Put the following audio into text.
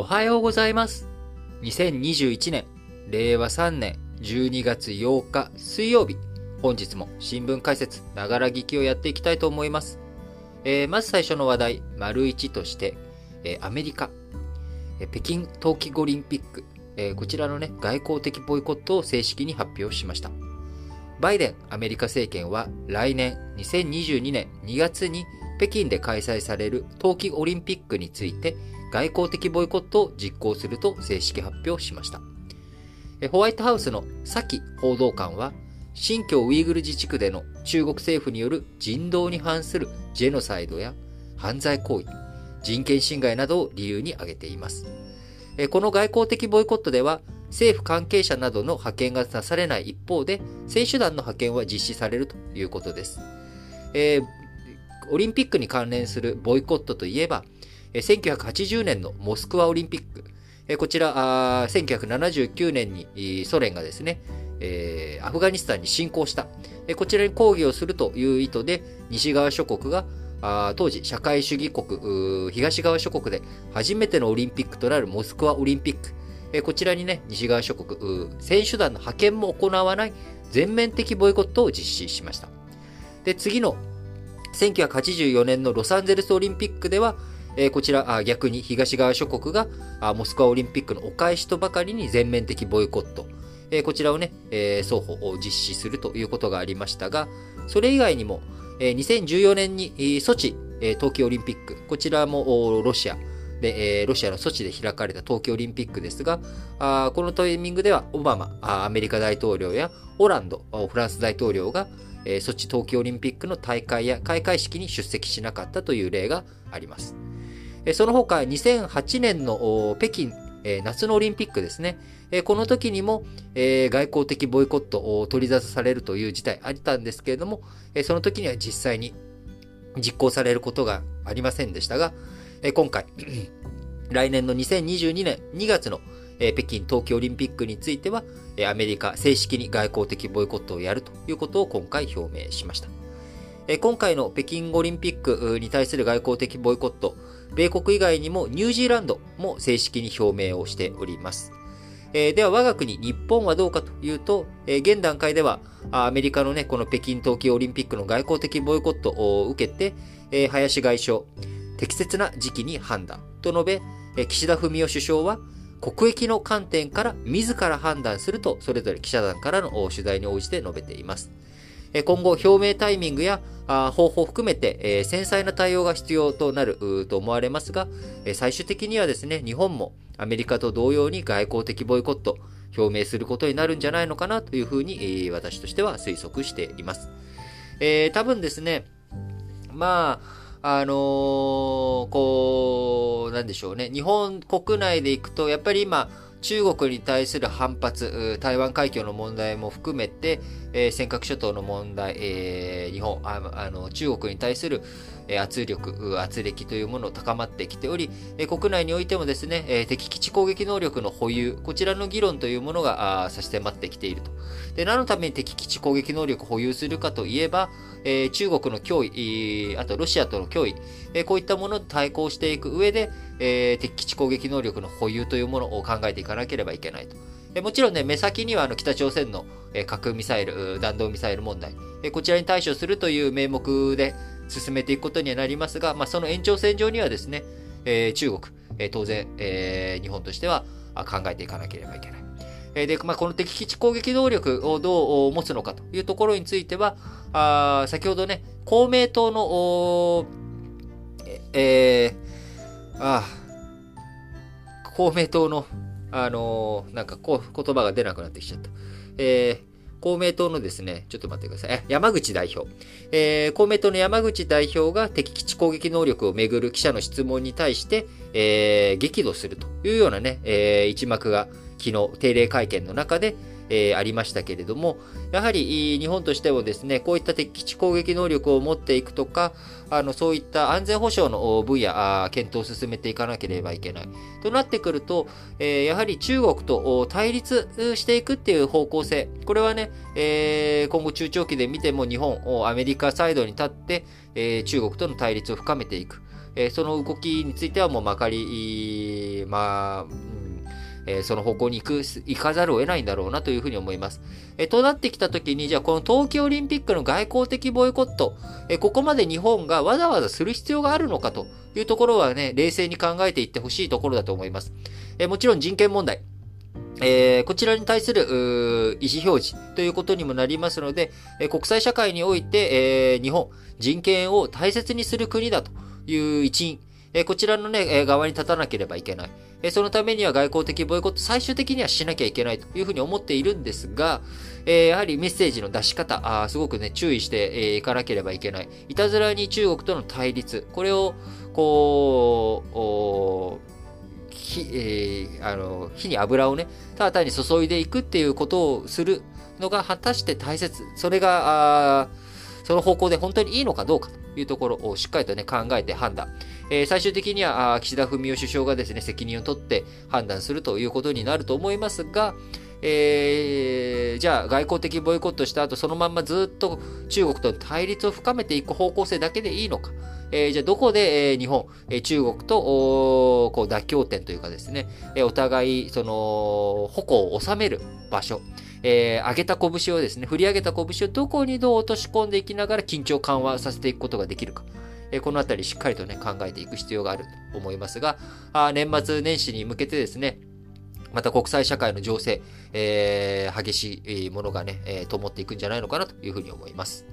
おはようございます。2021年、令和3年12月8日水曜日、本日も新聞解説、ながら聞きをやっていきたいと思います。えー、まず最初の話題、丸1として、えー、アメリカ、えー、北京冬季五輪ピック、えこちらのね、外交的ボイコットを正式に発表しました。バイデンアメリカ政権は来年2022年2月に北京で開催される冬季オリンピックについて外交的ボイコットを実行すると正式発表しました。ホワイトハウスのサキ報道官は、新疆ウイグル自治区での中国政府による人道に反するジェノサイドや犯罪行為、人権侵害などを理由に挙げています。この外交的ボイコットでは、政府関係者などの派遣がなされない一方で、選手団の派遣は実施されるということです。えー、オリンピックに関連するボイコットといえば、1980年のモスクワオリンピック、こちら、1979年にソ連がですね、アフガニスタンに侵攻した。こちらに抗議をするという意図で、西側諸国が当時、社会主義国、東側諸国で初めてのオリンピックとなるモスクワオリンピック。こちらにね、西側諸国、選手団の派遣も行わない全面的ボイコットを実施しました。で、次の1984年のロサンゼルスオリンピックでは、えー、こちら逆に東側諸国がモスクワオリンピックのお返しとばかりに全面的ボイコット。えー、こちらをね、えー、双方を実施するということがありましたが、それ以外にも、えー、2014年にソチ、えー、冬季オリンピック、こちらもロシアで、えー、ロシアのソチで開かれた冬季オリンピックですが、あこのタイミングではオバマあアメリカ大統領やオランド、フランス大統領が、えー、ソチ冬季オリンピックの大会や開会式に出席しなかったという例があります。その他、2008年の北京夏のオリンピックですね。この時にも外交的ボイコットを取り沙汰されるという事態あったんですけれども、その時には実際に実行されることがありませんでしたが、今回、来年の2022年2月の北京冬季オリンピックについては、アメリカ正式に外交的ボイコットをやるということを今回表明しました。今回の北京オリンピックに対する外交的ボイコット、米国以外にもニュージーランドも正式に表明をしております。え、では我が国日本はどうかというと、え、現段階ではアメリカのね、この北京冬季オリンピックの外交的ボイコットを受けて、え、林外相、適切な時期に判断と述べ、え、岸田文雄首相は国益の観点から自ら判断すると、それぞれ記者団からの取材に応じて述べています。今後、表明タイミングやあ方法を含めて、え繊細な対応が必要となると思われますが、え最終的にはですね、日本もアメリカと同様に外交的ボイコット、表明することになるんじゃないのかなというふうに、私としては推測しています。えー、多分ですね、まあ、あのー、こう、なんでしょうね。日本国内で行くと、やっぱり今、中国に対する反発、台湾海峡の問題も含めて、え、尖閣諸島の問題、え、日本、あの、中国に対する圧力、圧力というものを高まってきており、国内においてもですね、敵基地攻撃能力の保有、こちらの議論というものが差し迫ってきていると。で、何のために敵基地攻撃能力を保有するかといえば、中国の脅威、あとロシアとの脅威、こういったものと対抗していく上で、敵基地攻撃能力の保有というものを考えていかなければいけないと。もちろんね、目先にはあの北朝鮮の核ミサイル、弾道ミサイル問題、こちらに対処するという名目で進めていくことにはなりますが、まあ、その延長線上にはですね、え中国、え当然、え日本としては考えていかなければいけない。えで、まあ、この敵基地攻撃能力をどう持つのかというところについては、あ先ほどね、公明党の、えー、あ公明党のあのー、なんかこう、言葉が出なくなってきちゃった。えー、公明党のですね、ちょっと待ってください。え山口代表。えー、公明党の山口代表が敵基地攻撃能力をめぐる記者の質問に対して、えー、激怒するというようなね、えー、一幕が昨日定例会見の中で、えー、ありましたけれども、やはり日本としてもですね、こういった敵基地攻撃能力を持っていくとか、あの、そういった安全保障の分野、検討を進めていかなければいけない。となってくると、え、やはり中国と対立していくっていう方向性。これはね、え、今後中長期で見ても日本、アメリカサイドに立って、え、中国との対立を深めていく。え、その動きについてはもうまかり、まあ、え、その方向に行く、行かざるを得ないんだろうなというふうに思います。え、となってきたときに、じゃあこの冬季オリンピックの外交的ボイコット、え、ここまで日本がわざわざする必要があるのかというところはね、冷静に考えていってほしいところだと思います。えもちろん人権問題、えー、こちらに対する意思表示ということにもなりますので、え、国際社会において、えー、日本、人権を大切にする国だという一員、えこちらのね、側に立たなければいけない。えそのためには外交的ボイコット最終的にはしなきゃいけないというふうに思っているんですが、えやはりメッセージの出し方、あすごくね、注意してい、かなければいけない。いたずらに中国との対立、これを、こう、火、えー、あの、火に油をね、ただ単に注いでいくっていうことをするのが果たして大切。それが、あその方向で本当にいいのかどうかというところをしっかりとね、考えて判断。えー、最終的には、岸田文雄首相がですね、責任を取って判断するということになると思いますが、えー、じゃあ外交的ボイコットした後、そのまんまずっと中国と対立を深めていく方向性だけでいいのか。えー、じゃあどこで、えー、日本、えー、中国とこう妥協点というかですね、えー、お互いその矛を収める場所、えー、上げた拳をですね、振り上げた拳をどこにどう落とし込んでいきながら緊張緩和させていくことができるか。えこのあたりしっかりとね、考えていく必要があると思いますが、あ年末年始に向けてですね、また国際社会の情勢、えー、激しいものがね、えー、灯っていくんじゃないのかなというふうに思います。